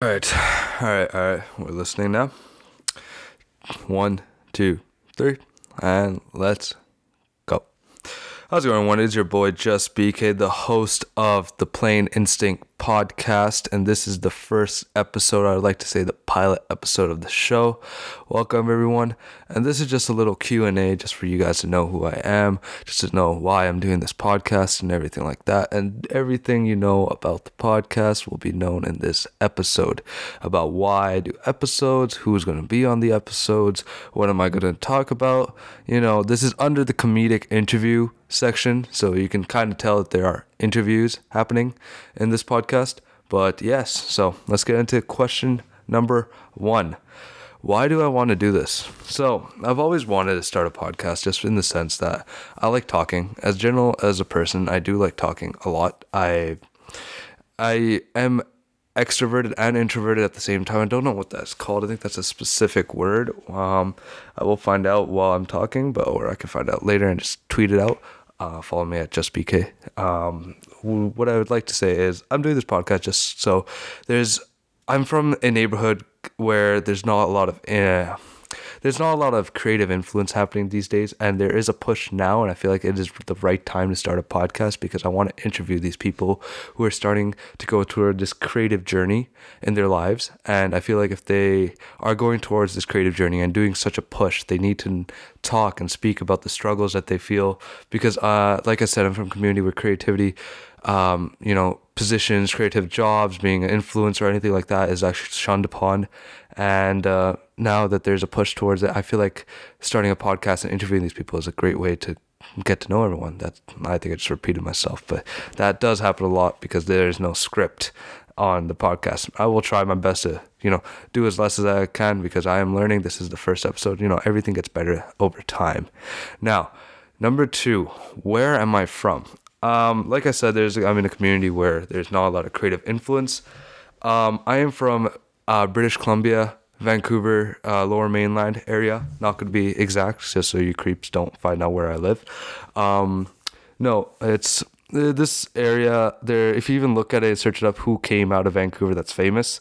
All right, all right, all right. We're listening now. One, two, three, and let's go. How's it going, everyone? It's your boy Just BK, the host of the Plain Instinct podcast, and this is the first episode. I would like to say the pilot episode of the show. Welcome, everyone, and this is just a little Q and A, just for you guys to know who I am, just to know why I'm doing this podcast and everything like that. And everything you know about the podcast will be known in this episode about why I do episodes, who's going to be on the episodes, what am I going to talk about. You know, this is under the comedic interview section, so you can kind of tell that there are interviews happening in this podcast. But yes, so let's get into question number one. Why do I want to do this? So, I've always wanted to start a podcast just in the sense that I like talking. As general as a person, I do like talking a lot. I I am extroverted and introverted at the same time. I don't know what that's called. I think that's a specific word. Um, I will find out while I'm talking, but or I can find out later and just tweet it out. Uh, follow me at just BK. Um, what I would like to say is I'm doing this podcast just so there's. I'm from a neighborhood where there's not a lot of. Uh, there's not a lot of creative influence happening these days, and there is a push now, and I feel like it is the right time to start a podcast because I want to interview these people who are starting to go toward this creative journey in their lives, and I feel like if they are going towards this creative journey and doing such a push, they need to talk and speak about the struggles that they feel because, uh, like I said, I'm from community where creativity um, you know, positions, creative jobs, being an influencer or anything like that is actually shunned upon. And uh, now that there's a push towards it, I feel like starting a podcast and interviewing these people is a great way to get to know everyone. That I think I just repeated myself, but that does happen a lot because there's no script on the podcast. I will try my best to, you know, do as less as I can because I am learning. This is the first episode. You know, everything gets better over time. Now, number two, where am I from? Um, like I said, there's I'm in a community where there's not a lot of creative influence. Um, I am from uh, British Columbia, Vancouver, uh, Lower Mainland area. Not going to be exact, just so you creeps don't find out where I live. Um, no, it's uh, this area. There, if you even look at it, search it up. Who came out of Vancouver that's famous?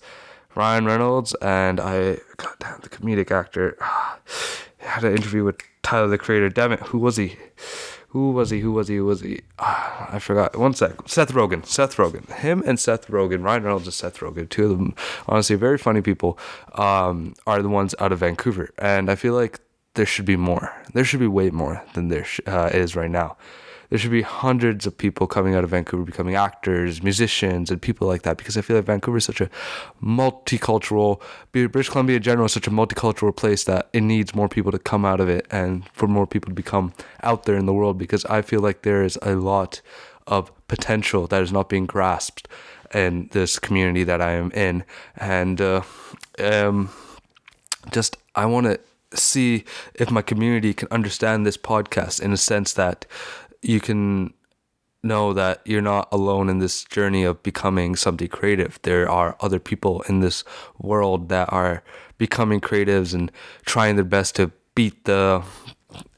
Ryan Reynolds and I. God damn, the comedic actor. had an interview with Tyler the Creator. Damn it, who was he? Who was he? Who was he? Who was he? Ah, I forgot. One sec. Seth Rogen. Seth Rogen. Him and Seth Rogen. Ryan Reynolds and Seth Rogen. Two of them, honestly, very funny people. Um, are the ones out of Vancouver, and I feel like there should be more. There should be way more than there sh- uh, is right now there should be hundreds of people coming out of Vancouver becoming actors, musicians, and people like that because I feel like Vancouver is such a multicultural, British Columbia in general is such a multicultural place that it needs more people to come out of it and for more people to become out there in the world because I feel like there is a lot of potential that is not being grasped in this community that I am in. And uh, um, just, I want to see if my community can understand this podcast in a sense that you can know that you're not alone in this journey of becoming something creative. There are other people in this world that are becoming creatives and trying their best to beat the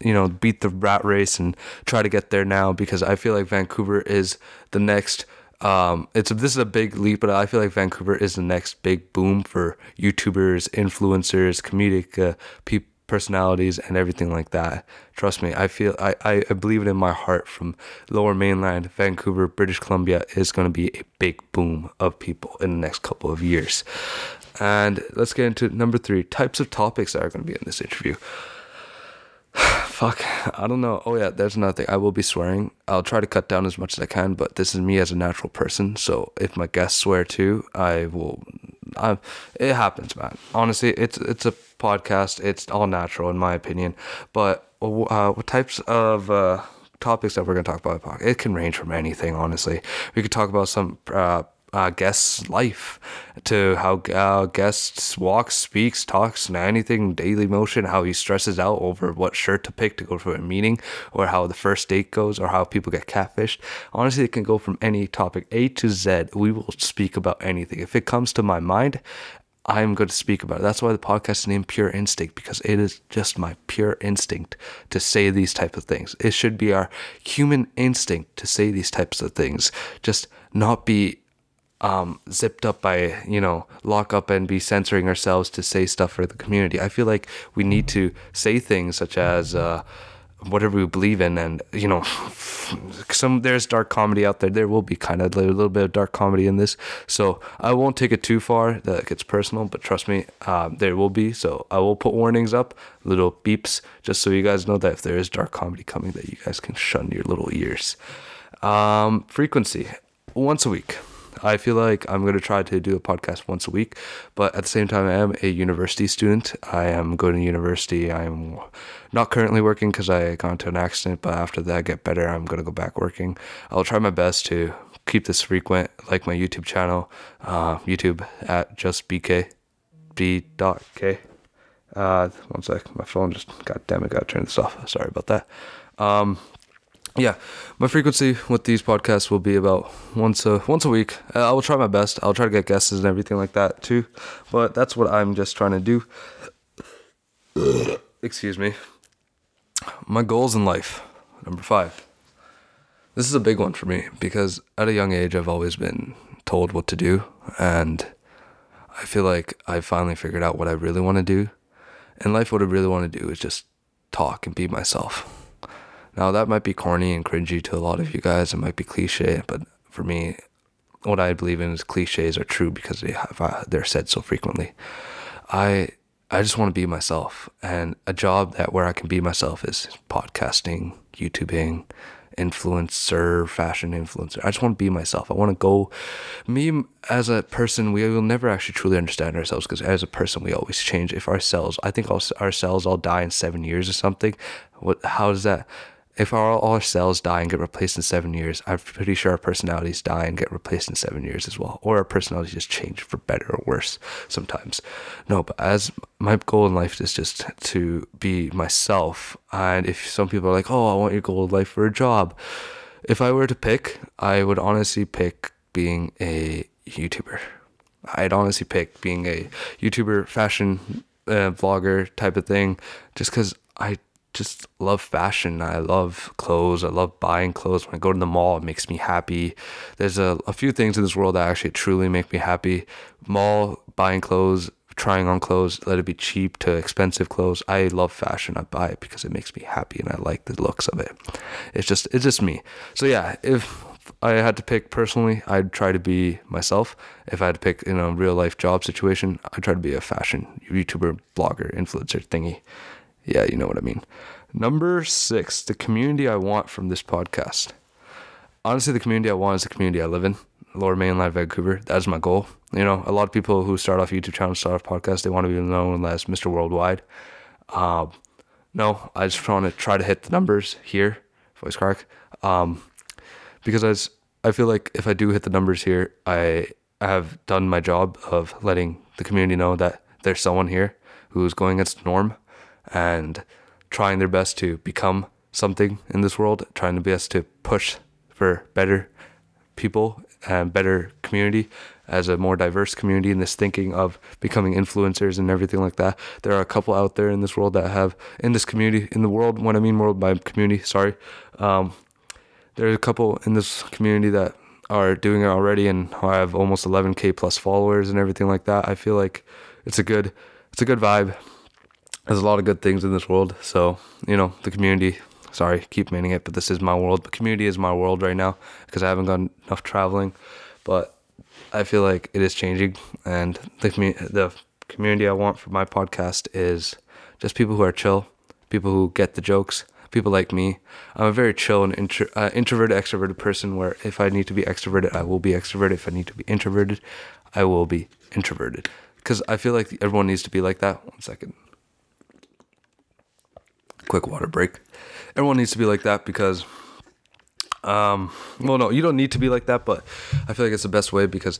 you know beat the rat race and try to get there now because I feel like Vancouver is the next um, it's this is a big leap, but I feel like Vancouver is the next big boom for YouTubers, influencers, comedic uh, people personalities and everything like that. Trust me, I feel I, I, believe it in my heart from lower mainland, Vancouver, British Columbia is gonna be a big boom of people in the next couple of years. And let's get into number three, types of topics that are gonna be in this interview. Fuck, I don't know. Oh yeah, there's another thing. I will be swearing. I'll try to cut down as much as I can, but this is me as a natural person. So if my guests swear too, I will. I, it happens, man. Honestly, it's it's a podcast. It's all natural, in my opinion. But uh, what types of uh, topics that we're gonna talk about? It can range from anything. Honestly, we could talk about some. Uh, uh, guest's life to how uh, guests walks, speaks, talks, and anything daily motion, how he stresses out over what shirt to pick to go for a meeting, or how the first date goes, or how people get catfished. Honestly, it can go from any topic A to Z. We will speak about anything. If it comes to my mind, I'm going to speak about it. That's why the podcast is named Pure Instinct because it is just my pure instinct to say these type of things. It should be our human instinct to say these types of things. Just not be um, zipped up by you know lock up and be censoring ourselves to say stuff for the community. I feel like we need to say things such as uh, whatever we believe in, and you know, some there's dark comedy out there. There will be kind of a little bit of dark comedy in this, so I won't take it too far that it gets personal. But trust me, um, there will be. So I will put warnings up, little beeps, just so you guys know that if there is dark comedy coming, that you guys can shun your little ears. Um, frequency once a week. I feel like I'm going to try to do a podcast once a week, but at the same time, I am a university student. I am going to university. I'm not currently working because I got into an accident, but after that, I get better. I'm going to go back working. I'll try my best to keep this frequent, like my YouTube channel, uh, YouTube at just bk b dot k. Uh, one sec, my phone just, god damn it, got to turn this off. Sorry about that. Um, yeah, my frequency with these podcasts will be about once a once a week. Uh, I will try my best. I'll try to get guests and everything like that too, but that's what I'm just trying to do. Excuse me. My goals in life. Number five. This is a big one for me because at a young age I've always been told what to do, and I feel like I finally figured out what I really want to do. In life, what I really want to do is just talk and be myself now, that might be corny and cringy to a lot of you guys. It might be cliche, but for me, what I believe in is cliches are true because they have uh, they're said so frequently. I I just want to be myself, and a job that where I can be myself is podcasting, YouTubing, influencer, fashion influencer. I just want to be myself. I want to go. Me as a person, we will never actually truly understand ourselves because as a person, we always change. If our cells, I think our cells all die in seven years or something. What? How does that? If our, all our cells die and get replaced in seven years, I'm pretty sure our personalities die and get replaced in seven years as well. Or our personalities just change for better or worse sometimes. No, but as my goal in life is just to be myself. And if some people are like, oh, I want your goal in life for a job. If I were to pick, I would honestly pick being a YouTuber. I'd honestly pick being a YouTuber, fashion uh, vlogger type of thing, just because I just love fashion. I love clothes. I love buying clothes. When I go to the mall, it makes me happy. There's a, a few things in this world that actually truly make me happy. Mall, buying clothes, trying on clothes, let it be cheap to expensive clothes. I love fashion. I buy it because it makes me happy and I like the looks of it. It's just it's just me. So yeah, if I had to pick personally, I'd try to be myself. If I had to pick in a real life job situation, I'd try to be a fashion YouTuber, blogger, influencer thingy. Yeah, you know what I mean. Number six, the community I want from this podcast. Honestly, the community I want is the community I live in, Lower Mainland, Vancouver. That's my goal. You know, a lot of people who start off YouTube channels, start off podcasts, they want to be known as Mr. Worldwide. Uh, no, I just want to try to hit the numbers here, voice crack. Um, because I, I feel like if I do hit the numbers here, I have done my job of letting the community know that there's someone here who's going against the norm and trying their best to become something in this world, trying their best to push for better people and better community as a more diverse community in this thinking of becoming influencers and everything like that. There are a couple out there in this world that have in this community in the world. When I mean world by community, sorry, um, there's a couple in this community that are doing it already and I have almost 11k plus followers and everything like that. I feel like it's a good it's a good vibe there's a lot of good things in this world. So, you know, the community, sorry, keep meaning it, but this is my world. The community is my world right now because I haven't done enough traveling. But I feel like it is changing. And the, the community I want for my podcast is just people who are chill, people who get the jokes, people like me. I'm a very chill and intro, uh, introverted, extroverted person where if I need to be extroverted, I will be extroverted. If I need to be introverted, I will be introverted. Because I feel like everyone needs to be like that. One second quick water break. Everyone needs to be like that because, um, well, no, you don't need to be like that, but I feel like it's the best way because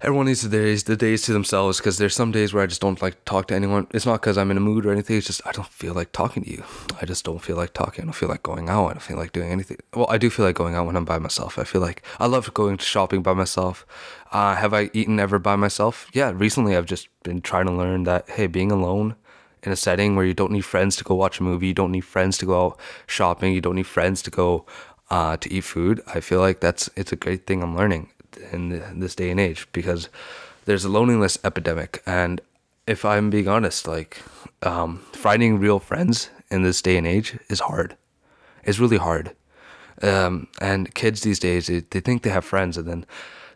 everyone needs the days, the days to themselves. Because there's some days where I just don't like to talk to anyone. It's not because I'm in a mood or anything. It's just I don't feel like talking to you. I just don't feel like talking. I don't feel like going out. I don't feel like doing anything. Well, I do feel like going out when I'm by myself. I feel like I love going shopping by myself. Uh, have I eaten ever by myself? Yeah, recently I've just been trying to learn that hey, being alone in a setting where you don't need friends to go watch a movie, you don't need friends to go out shopping, you don't need friends to go uh, to eat food. I feel like that's it's a great thing I'm learning. in, this day and age because there's a loneliness epidemic. And if I'm being honest, like um, finding real friends in this day and age is hard. It's really hard. Um, and kids these days, they, they think they have friends, and then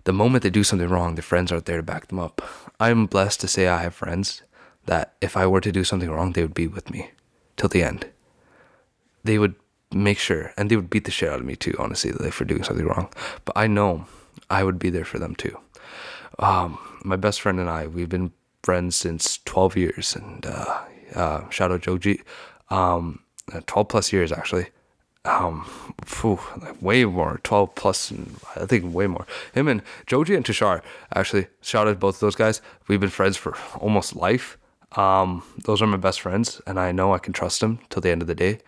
the moment they do something wrong, their friends aren't there to back them up. I'm blessed to say I have friends that if I were to do something wrong, they would be with me till the end. They would make sure, and they would beat the shit out of me too, honestly, for doing something wrong. But I know I would be there for them too. Um, my best friend and I, we've been friends since 12 years, and uh, uh, shout out Joji, um, 12 plus years actually. Um, phew, like way more, 12 plus, I think way more. Him and Joji and Tushar, actually, shout out both of those guys. We've been friends for almost life. Um, those are my best friends, and I know I can trust them till the end of the day.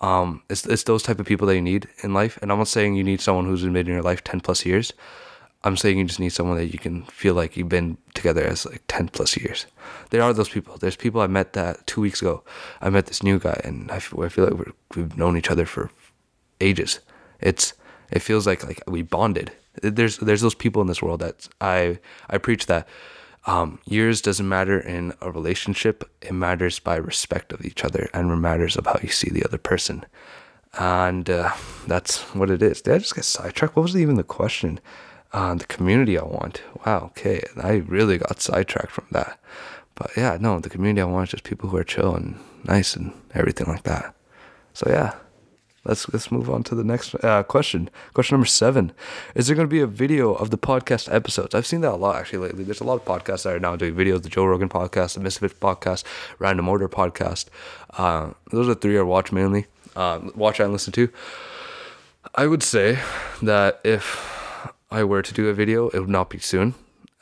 Um, it's, it's those type of people that you need in life. And I'm not saying you need someone who's been in your life 10 plus years. I'm saying you just need someone that you can feel like you've been together as like 10 plus years. There are those people. There's people I met that two weeks ago. I met this new guy and I feel, I feel like we have known each other for ages. It's, it feels like, like we bonded. There's, there's those people in this world that I, I preach that um, years doesn't matter in a relationship. It matters by respect of each other and it matters of how you see the other person. And uh, that's what it is. Did I just get sidetracked? What was even the question? Uh, the community I want. Wow, okay. I really got sidetracked from that. But yeah, no, the community I want is just people who are chill and nice and everything like that. So yeah, let's let's move on to the next uh, question. Question number seven: Is there going to be a video of the podcast episodes? I've seen that a lot actually lately. There's a lot of podcasts that are now doing videos: the Joe Rogan podcast, the Misfit podcast, Random Order podcast. Uh, those are three I watch mainly. Uh, watch and listen to. I would say that if I were to do a video, it would not be soon.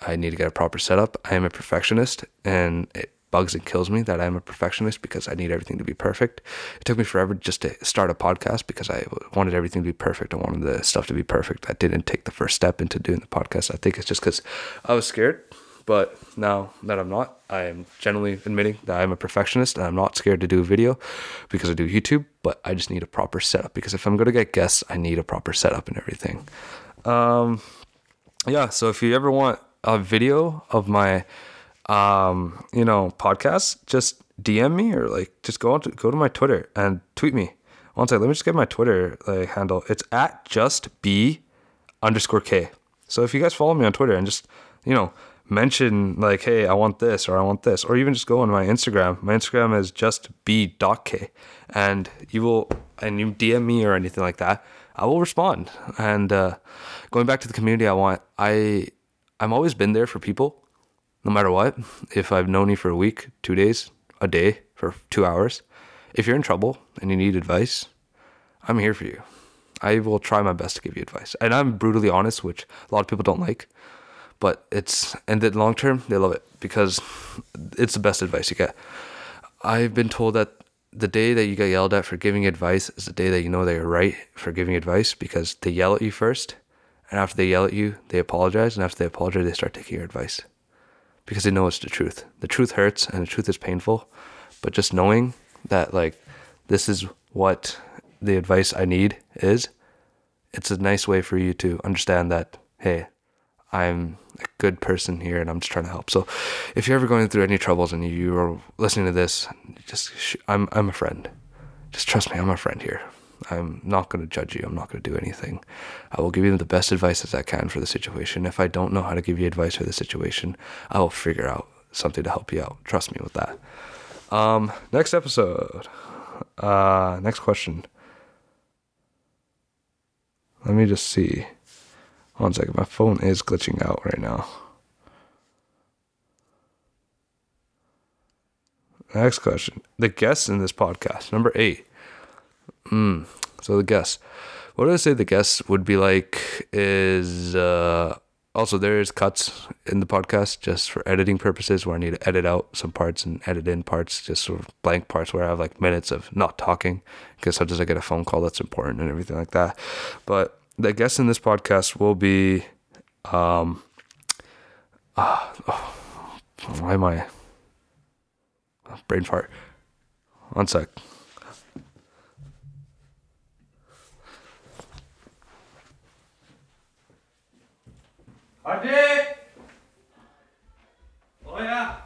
I need to get a proper setup. I am a perfectionist, and it bugs and kills me that I'm a perfectionist because I need everything to be perfect. It took me forever just to start a podcast because I wanted everything to be perfect. I wanted the stuff to be perfect. I didn't take the first step into doing the podcast. I think it's just because I was scared. But now that I'm not, I am generally admitting that I'm a perfectionist and I'm not scared to do a video because I do YouTube, but I just need a proper setup because if I'm going to get guests, I need a proper setup and everything. Um, yeah, so if you ever want a video of my um, you know, podcasts, just DM me or like just go on to go to my Twitter and tweet me. One second, let me just get my Twitter like handle. It's at just b underscore k. So if you guys follow me on Twitter and just you know mention like, hey, I want this or I want this, or even just go on my Instagram. My Instagram is just b dot k, and you will and you DM me or anything like that, I will respond. And uh, going back to the community, I want I I'm always been there for people no matter what. If I've known you for a week, two days, a day, for two hours, if you're in trouble and you need advice, I'm here for you. I will try my best to give you advice. And I'm brutally honest, which a lot of people don't like. But it's, and the long term, they love it because it's the best advice you get. I've been told that the day that you get yelled at for giving advice is the day that you know that you're right for giving advice because they yell at you first. And after they yell at you, they apologize. And after they apologize, they start taking your advice because they know it's the truth. The truth hurts and the truth is painful, but just knowing that like this is what the advice I need is, it's a nice way for you to understand that hey, I'm a good person here and I'm just trying to help. So if you're ever going through any troubles and you are listening to this, just I'm I'm a friend. Just trust me, I'm a friend here. I'm not going to judge you. I'm not going to do anything. I will give you the best advice as I can for the situation. If I don't know how to give you advice for the situation, I will figure out something to help you out. Trust me with that. Um, next episode. Uh, next question. Let me just see. One second. My phone is glitching out right now. Next question. The guests in this podcast, number eight. Mm, so the guests. What I say the guests would be like is uh, also there is cuts in the podcast just for editing purposes where I need to edit out some parts and edit in parts, just sort of blank parts where I have like minutes of not talking because sometimes I get a phone call that's important and everything like that. But the guests in this podcast will be um uh, oh, why am I brain fart? One sec. Adi! Oh yeah.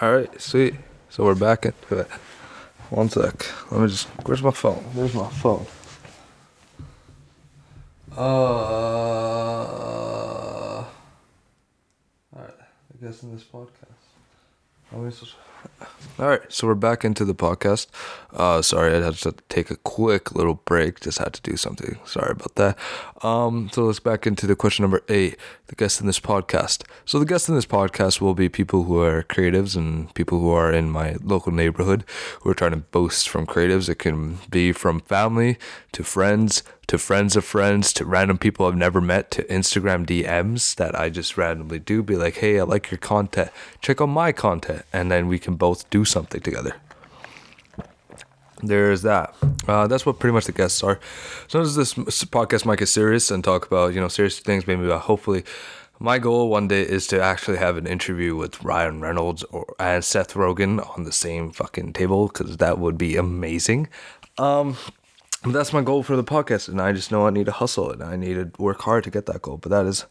All right, sweet. So we're back into it. One sec. Let me just. Where's my phone? Where's my phone. Uh. All right. I guess in this podcast. Just. All right, so we're back into the podcast. Uh, sorry, I had to take a quick little break. Just had to do something. Sorry about that. Um, so let's back into the question number eight. The guests in this podcast. So the guests in this podcast will be people who are creatives and people who are in my local neighborhood who are trying to boast from creatives. It can be from family to friends to friends of friends to random people I've never met to Instagram DMs that I just randomly do. Be like, hey, I like your content. Check out my content, and then we can both do something together. There's that. Uh, that's what pretty much the guests are. Sometimes this podcast might get serious and talk about you know serious things. Maybe about hopefully. My goal one day is to actually have an interview with Ryan Reynolds or and Seth Rogen on the same fucking table because that would be amazing. Um, but that's my goal for the podcast, and I just know I need to hustle and I need to work hard to get that goal. But that is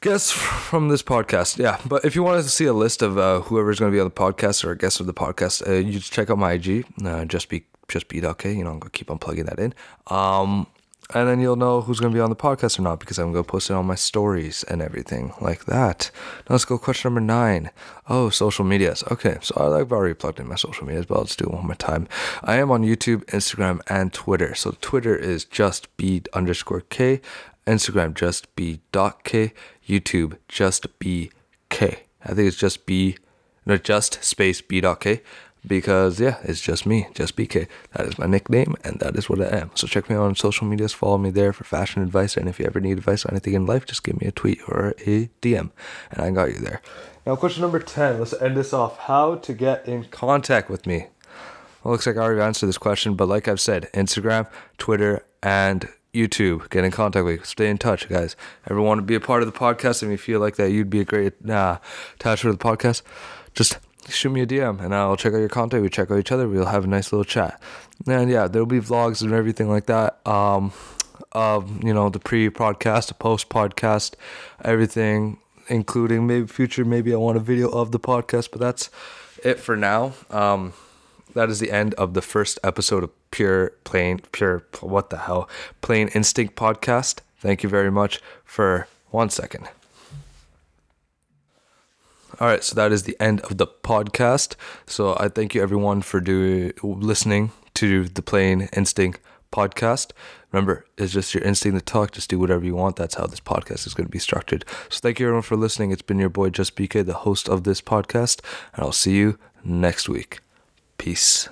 guests from this podcast. Yeah, but if you wanted to see a list of uh, whoever's going to be on the podcast or a guest of the podcast, uh, you just check out my IG, uh, just be just be okay. You know, I'm gonna keep on plugging that in. Um, and then you'll know who's going to be on the podcast or not because I'm going to post it on my stories and everything like that. Now let's go question number nine. Oh, social medias. Okay, so I've already plugged in my social medias, but just do it one more time. I am on YouTube, Instagram, and Twitter. So Twitter is just b underscore k, Instagram just b dot k, YouTube just b k. I think it's just b, no, just space b dot k because yeah, it's just me, just BK. That is my nickname, and that is what I am. So check me out on social medias, follow me there for fashion advice, and if you ever need advice on anything in life, just give me a tweet or a DM, and I got you there. Now, question number ten. Let's end this off. How to get in contact with me? Well, looks like I already answered this question, but like I've said, Instagram, Twitter, and YouTube. Get in contact with me. Stay in touch, guys. Ever want to be a part of the podcast and you feel like that you'd be a great uh, attachment to the podcast? Just shoot me a DM and I'll check out your content. We check out each other. We'll have a nice little chat. And yeah, there'll be vlogs and everything like that. Um, of you know the pre-podcast, the post-podcast, everything, including maybe future. Maybe I want a video of the podcast, but that's it for now. Um, that is the end of the first episode of Pure Plain Pure. What the hell? Plain Instinct podcast. Thank you very much for one second. All right, so that is the end of the podcast. So I thank you everyone for doing listening to the Plain Instinct podcast. Remember, it's just your instinct to talk. Just do whatever you want. That's how this podcast is going to be structured. So thank you everyone for listening. It's been your boy Just BK, the host of this podcast, and I'll see you next week. Peace.